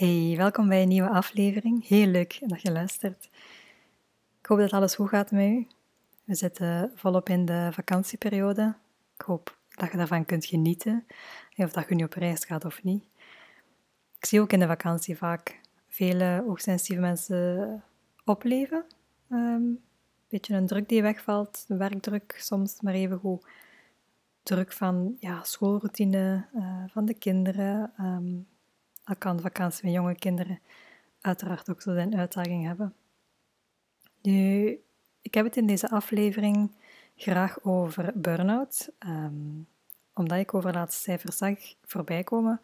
Hey, welkom bij een nieuwe aflevering. Heel leuk dat je luistert. Ik hoop dat alles goed gaat met u. We zitten volop in de vakantieperiode. Ik hoop dat je daarvan kunt genieten, of dat je nu op reis gaat of niet. Ik zie ook in de vakantie vaak vele hoogsensitieve mensen opleven. Um, beetje een druk die wegvalt, de werkdruk soms, maar even goed druk van ja, schoolroutine, uh, van de kinderen. Um, al kan vakantie met jonge kinderen uiteraard ook zo zijn uitdaging hebben. Nu, ik heb het in deze aflevering graag over burn-out, um, omdat ik over laatste cijfers zag voorbij komen,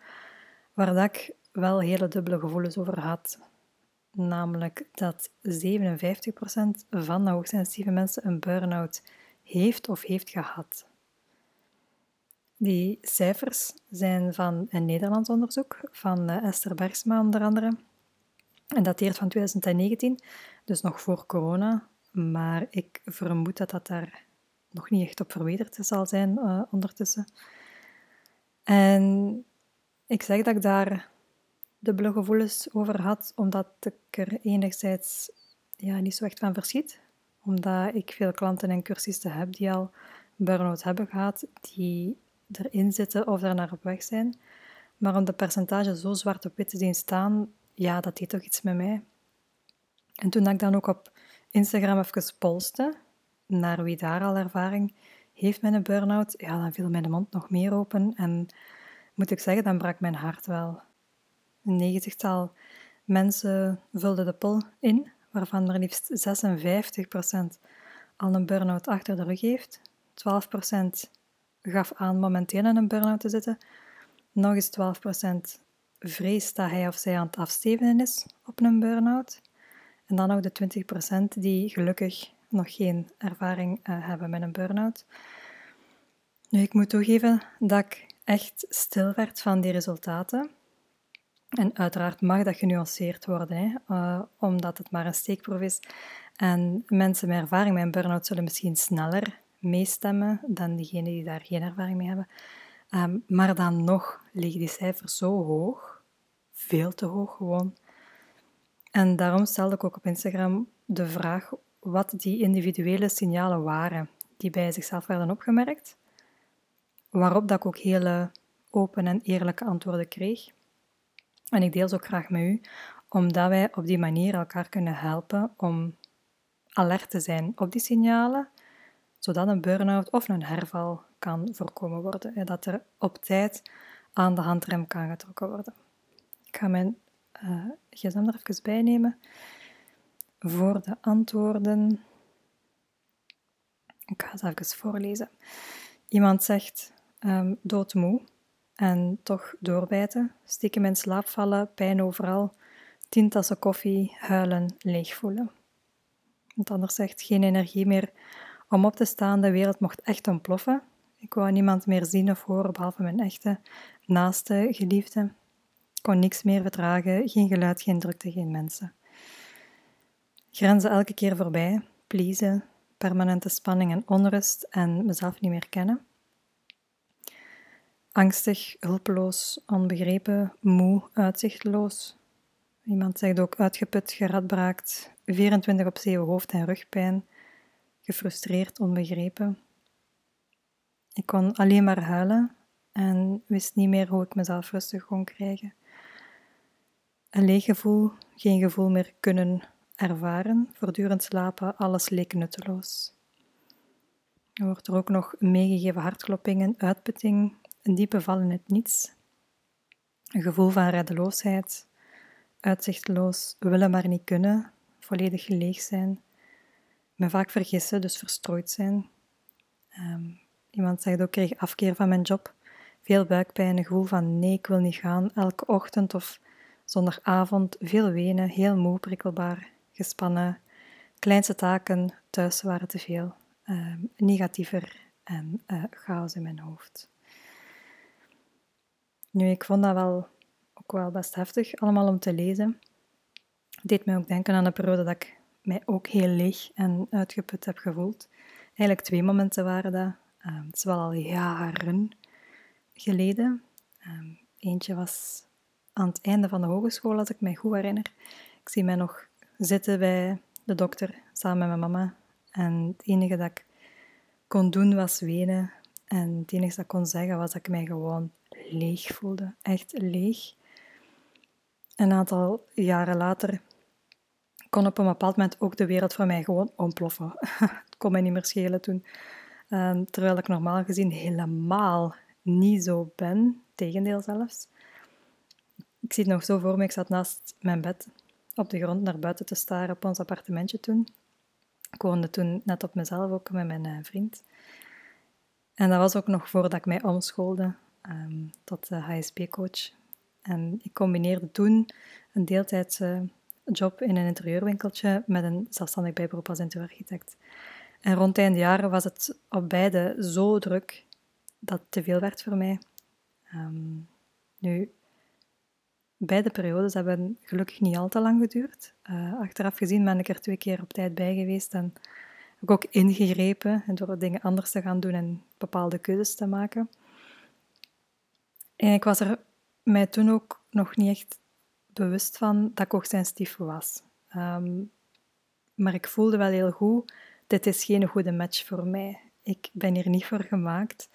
waar dat ik wel hele dubbele gevoelens over had. Namelijk dat 57% van de hoogsensitieve mensen een burn-out heeft of heeft gehad. Die cijfers zijn van een Nederlands onderzoek van eh, Esther Bergsma onder andere. En dateert van 2019, dus nog voor corona. Maar ik vermoed dat dat daar nog niet echt op verbeterd zal zijn uh, ondertussen. En ik zeg dat ik daar dubbele gevoelens over had, omdat ik er enerzijds ja, niet zo echt van verschiet. Omdat ik veel klanten en cursisten heb die al burn-out hebben gehad, die erin zitten of daar naar op weg zijn. Maar om de percentage zo zwart op wit te zien staan, ja, dat deed toch iets met mij. En toen ik dan ook op Instagram even polste naar wie daar al ervaring heeft met een burn-out, ja, dan viel mijn mond nog meer open. En moet ik zeggen, dan brak mijn hart wel. Een negentigtal mensen vulden de poll in, waarvan maar liefst 56% al een burn-out achter de rug heeft, 12% gaf aan momenteel in een burn-out te zitten. Nog eens 12% vreest dat hij of zij aan het afstevenen is op een burn-out. En dan nog de 20% die gelukkig nog geen ervaring uh, hebben met een burn-out. Nu, ik moet toegeven dat ik echt stil werd van die resultaten. En uiteraard mag dat genuanceerd worden, hè, uh, omdat het maar een steekproef is. En mensen met ervaring met een burn-out zullen misschien sneller meestemmen dan diegenen die daar geen ervaring mee hebben. Um, maar dan nog liggen die cijfers zo hoog, veel te hoog gewoon. En daarom stelde ik ook op Instagram de vraag wat die individuele signalen waren die bij zichzelf werden opgemerkt, waarop dat ik ook hele open en eerlijke antwoorden kreeg. En ik deel ze ook graag met u, omdat wij op die manier elkaar kunnen helpen om alert te zijn op die signalen zodat een burn-out of een herval kan voorkomen worden. En dat er op tijd aan de handrem kan getrokken worden. Ik ga mijn uh, gsm er even bij nemen voor de antwoorden. Ik ga het even voorlezen. Iemand zegt um, doodmoe en toch doorbijten, stiekem in slaap vallen, pijn overal, tien tassen koffie, huilen, leeg voelen. Iemand anders zegt geen energie meer om op te staan, de wereld mocht echt ontploffen. Ik wou niemand meer zien of horen, behalve mijn echte, naaste, geliefde. Ik kon niks meer verdragen, geen geluid, geen drukte, geen mensen. Grenzen elke keer voorbij, pleasen, permanente spanning en onrust en mezelf niet meer kennen. Angstig, hulpeloos, onbegrepen, moe, uitzichtloos. Iemand zegt ook uitgeput, geradbraakt, 24 op 7 hoofd- en rugpijn, gefrustreerd, onbegrepen. Ik kon alleen maar huilen en wist niet meer hoe ik mezelf rustig kon krijgen. Een leeg gevoel, geen gevoel meer kunnen ervaren, voortdurend slapen, alles leek nutteloos. Er wordt er ook nog meegegeven hartkloppingen, uitputting, een diepe val in het niets, een gevoel van reddeloosheid, uitzichtloos, willen maar niet kunnen, volledig leeg zijn, me vaak vergissen, dus verstrooid zijn. Um, iemand zegt ook, kreeg afkeer van mijn job. Veel buikpijn, een gevoel van nee, ik wil niet gaan. Elke ochtend of zondagavond veel wenen, heel moe, prikkelbaar, gespannen. Kleinste taken thuis waren te veel. Um, negatiever en uh, chaos in mijn hoofd. Nu, ik vond dat wel ook wel best heftig, allemaal om te lezen. Het deed mij ook denken aan de periode dat ik mij ook heel leeg en uitgeput heb gevoeld. Eigenlijk twee momenten waren dat. Um, het is wel al jaren geleden. Um, eentje was aan het einde van de hogeschool, als ik mij goed herinner. Ik zie mij nog zitten bij de dokter samen met mijn mama. En het enige dat ik kon doen was wenen. En het enige dat ik kon zeggen was dat ik mij gewoon leeg voelde. Echt leeg. Een aantal jaren later kon op een bepaald moment ook de wereld voor mij gewoon ontploffen. het kon mij niet meer schelen toen. Ehm, terwijl ik normaal gezien helemaal niet zo ben. Tegendeel zelfs. Ik zie het nog zo voor me. Ik zat naast mijn bed op de grond naar buiten te staren op ons appartementje toen. Ik woonde toen net op mezelf, ook met mijn eh, vriend. En dat was ook nog voordat ik mij omschoolde um, tot HSP-coach. En ik combineerde toen een deeltijdse job in een interieurwinkeltje met een zelfstandig bijberoep als interieurarchitect. En rond einde jaren was het op beide zo druk dat het te veel werd voor mij. Um, nu, beide periodes hebben gelukkig niet al te lang geduurd. Uh, achteraf gezien ben ik er twee keer op tijd bij geweest en heb ik ook ingegrepen door dingen anders te gaan doen en bepaalde keuzes te maken. En ik was er mij toen ook nog niet echt bewust van dat ik hoogsensitief was. Um, maar ik voelde wel heel goed, dit is geen goede match voor mij. Ik ben hier niet voor gemaakt.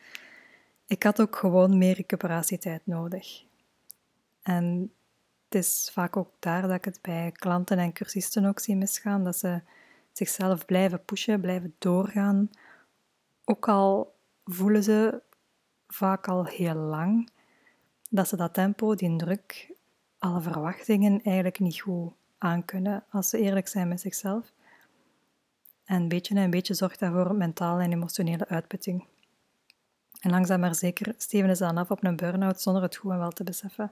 Ik had ook gewoon meer recuperatietijd nodig. En het is vaak ook daar dat ik het bij klanten en cursisten ook zie misgaan, dat ze zichzelf blijven pushen, blijven doorgaan. Ook al voelen ze vaak al heel lang dat ze dat tempo, die druk, alle verwachtingen eigenlijk niet goed aankunnen als ze eerlijk zijn met zichzelf. En beetje en beetje zorgt dat voor mentale en emotionele uitputting. En langzaam maar zeker stevenen ze dan af op een burn-out zonder het goed en wel te beseffen.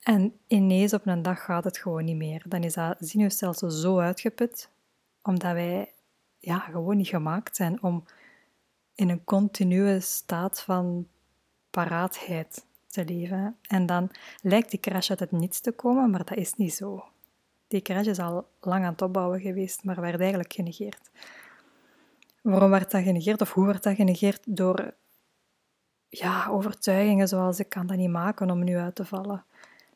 En ineens op een dag gaat het gewoon niet meer. Dan is dat zenuwstelsel zo uitgeput, omdat wij ja, gewoon niet gemaakt zijn om in een continue staat van paraatheid te leven. En dan lijkt die crash uit het niets te komen, maar dat is niet zo. Die crash is al lang aan het opbouwen geweest, maar werd eigenlijk genegeerd. Waarom werd dat genegeerd of hoe werd dat genegeerd? Door ja, overtuigingen zoals ik kan dat niet maken om nu uit te vallen.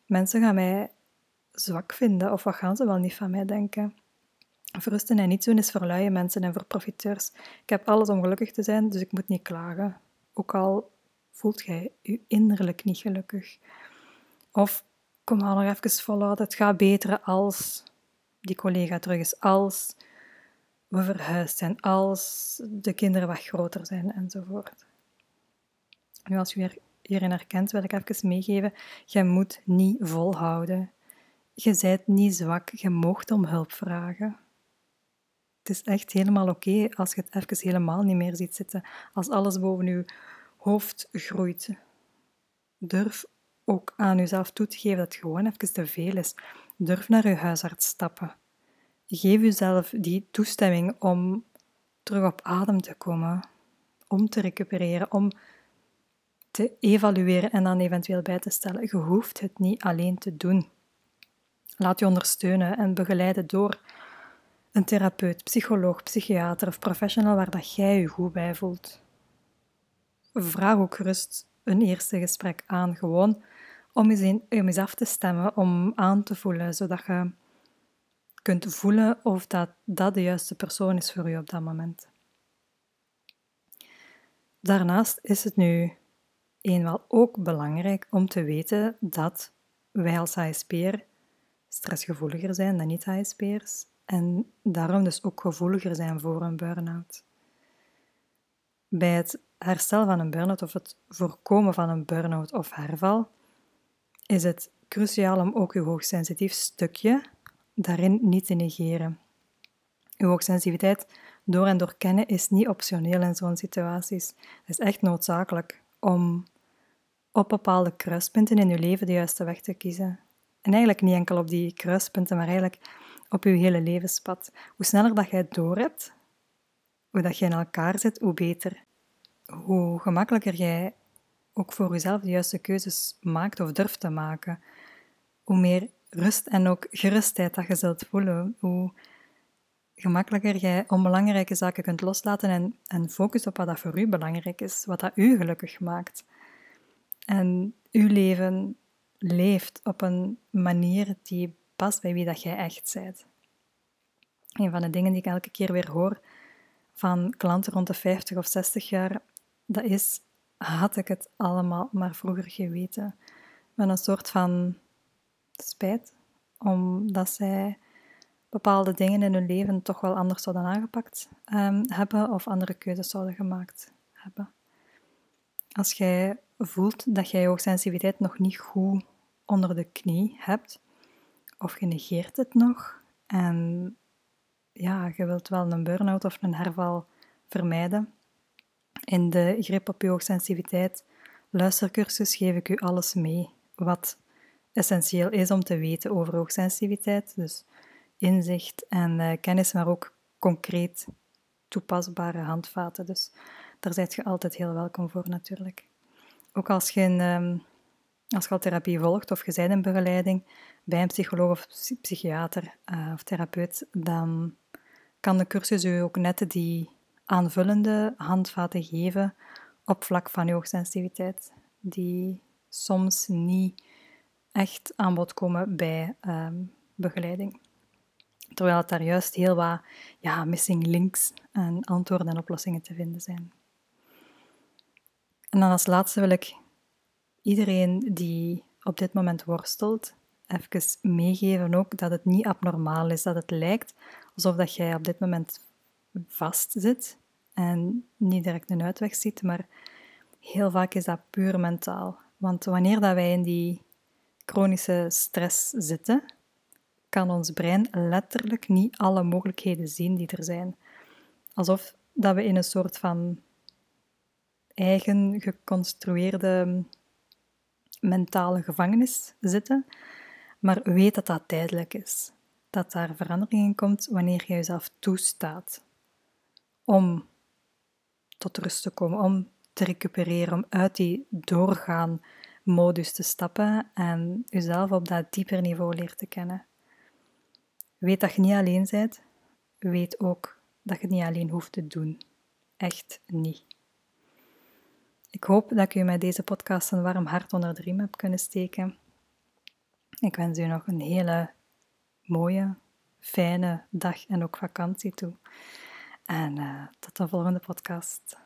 Mensen gaan mij zwak vinden of wat gaan ze wel niet van mij denken? Verrusten en niet doen is voor luie mensen en voor profiteurs. Ik heb alles om gelukkig te zijn, dus ik moet niet klagen. Ook al voelt jij je innerlijk niet gelukkig. Of kom maar nog even volhouden, het gaat beter als die collega terug is, als we verhuisd zijn, als de kinderen wat groter zijn enzovoort. Nu, als je hierin herkent, wil ik even meegeven, je moet niet volhouden. Je bent niet zwak, je mocht om hulp vragen. Het is echt helemaal oké als je het even helemaal niet meer ziet zitten, als alles boven je hoofd groeit. Durf ook aan jezelf toe te geven dat het gewoon even te veel is. Durf naar je huisarts stappen. Geef jezelf die toestemming om terug op adem te komen, om te recupereren, om te evalueren en dan eventueel bij te stellen. Je hoeft het niet alleen te doen. Laat je ondersteunen en begeleiden door een therapeut, psycholoog, psychiater of professional waar dat jij je goed bij voelt. Vraag ook gerust een eerste gesprek aan, gewoon om eens, af te stemmen, om aan te voelen, zodat je kunt voelen of dat, dat de juiste persoon is voor je op dat moment. Daarnaast is het nu eenmaal ook belangrijk om te weten dat wij als HSP'er stressgevoeliger zijn dan niet-HSP'ers en daarom dus ook gevoeliger zijn voor een burn-out. Bij het herstel van een burn-out of het voorkomen van een burn-out of herval is het cruciaal om ook uw hoogsensitief stukje daarin niet te negeren. Uw hoogsensitiviteit door en door kennen is niet optioneel in zo'n situaties. Het is echt noodzakelijk om op bepaalde kruispunten in je leven de juiste weg te kiezen. En eigenlijk niet enkel op die kruispunten, maar eigenlijk op je hele levenspad. Hoe sneller dat jij door hebt, hoe dat je in elkaar zit, hoe beter. Hoe gemakkelijker jij ook voor jezelf de juiste keuzes maakt of durft te maken. Hoe meer rust en ook gerustheid dat je zult voelen. Hoe gemakkelijker jij onbelangrijke zaken kunt loslaten en, en focussen op wat dat voor u belangrijk is, wat dat u gelukkig maakt. En uw leven leeft op een manier die past bij wie dat jij echt bent. Een van de dingen die ik elke keer weer hoor van klanten rond de 50 of 60 jaar, dat is, had ik het allemaal maar vroeger geweten. Met een soort van spijt, omdat zij bepaalde dingen in hun leven toch wel anders zouden aangepakt um, hebben of andere keuzes zouden gemaakt hebben. Als jij voelt dat jij hoogsensitiviteit nog niet goed onder de knie hebt, of je negeert het nog en ja, je wilt wel een burn-out of een herval vermijden. In de Grip op je hoogsensitiviteit luistercursus geef ik u alles mee wat essentieel is om te weten over hoogsensitiviteit. Dus inzicht en uh, kennis, maar ook concreet toepasbare handvaten. Dus daar zijt je altijd heel welkom voor natuurlijk. Ook als je, een, um, als je al therapie volgt of je bent in begeleiding bij een psycholoog of psychiater uh, of therapeut, dan kan de cursus u ook net die aanvullende handvaten geven op vlak van je hoogsensitiviteit, die soms niet echt aan bod komen bij um, begeleiding. Terwijl het daar juist heel wat ja, missing links en antwoorden en oplossingen te vinden zijn. En dan als laatste wil ik iedereen die op dit moment worstelt, even meegeven ook dat het niet abnormaal is, dat het lijkt alsof dat jij op dit moment vast zit en niet direct een uitweg ziet, maar heel vaak is dat puur mentaal. Want wanneer dat wij in die chronische stress zitten, kan ons brein letterlijk niet alle mogelijkheden zien die er zijn. Alsof dat we in een soort van eigen geconstrueerde mentale gevangenis zitten, maar weet dat dat tijdelijk is. Dat daar verandering in komt wanneer je jezelf toestaat om tot rust te komen, om te recupereren, om uit die doorgaan modus te stappen en jezelf op dat dieper niveau leert te kennen. Weet dat je niet alleen bent. Weet ook dat je het niet alleen hoeft te doen. Echt niet. Ik hoop dat ik u met deze podcast een warm hart onder de riem heb kunnen steken. Ik wens u nog een hele mooie, fijne dag en ook vakantie toe. En uh, tot de volgende podcast.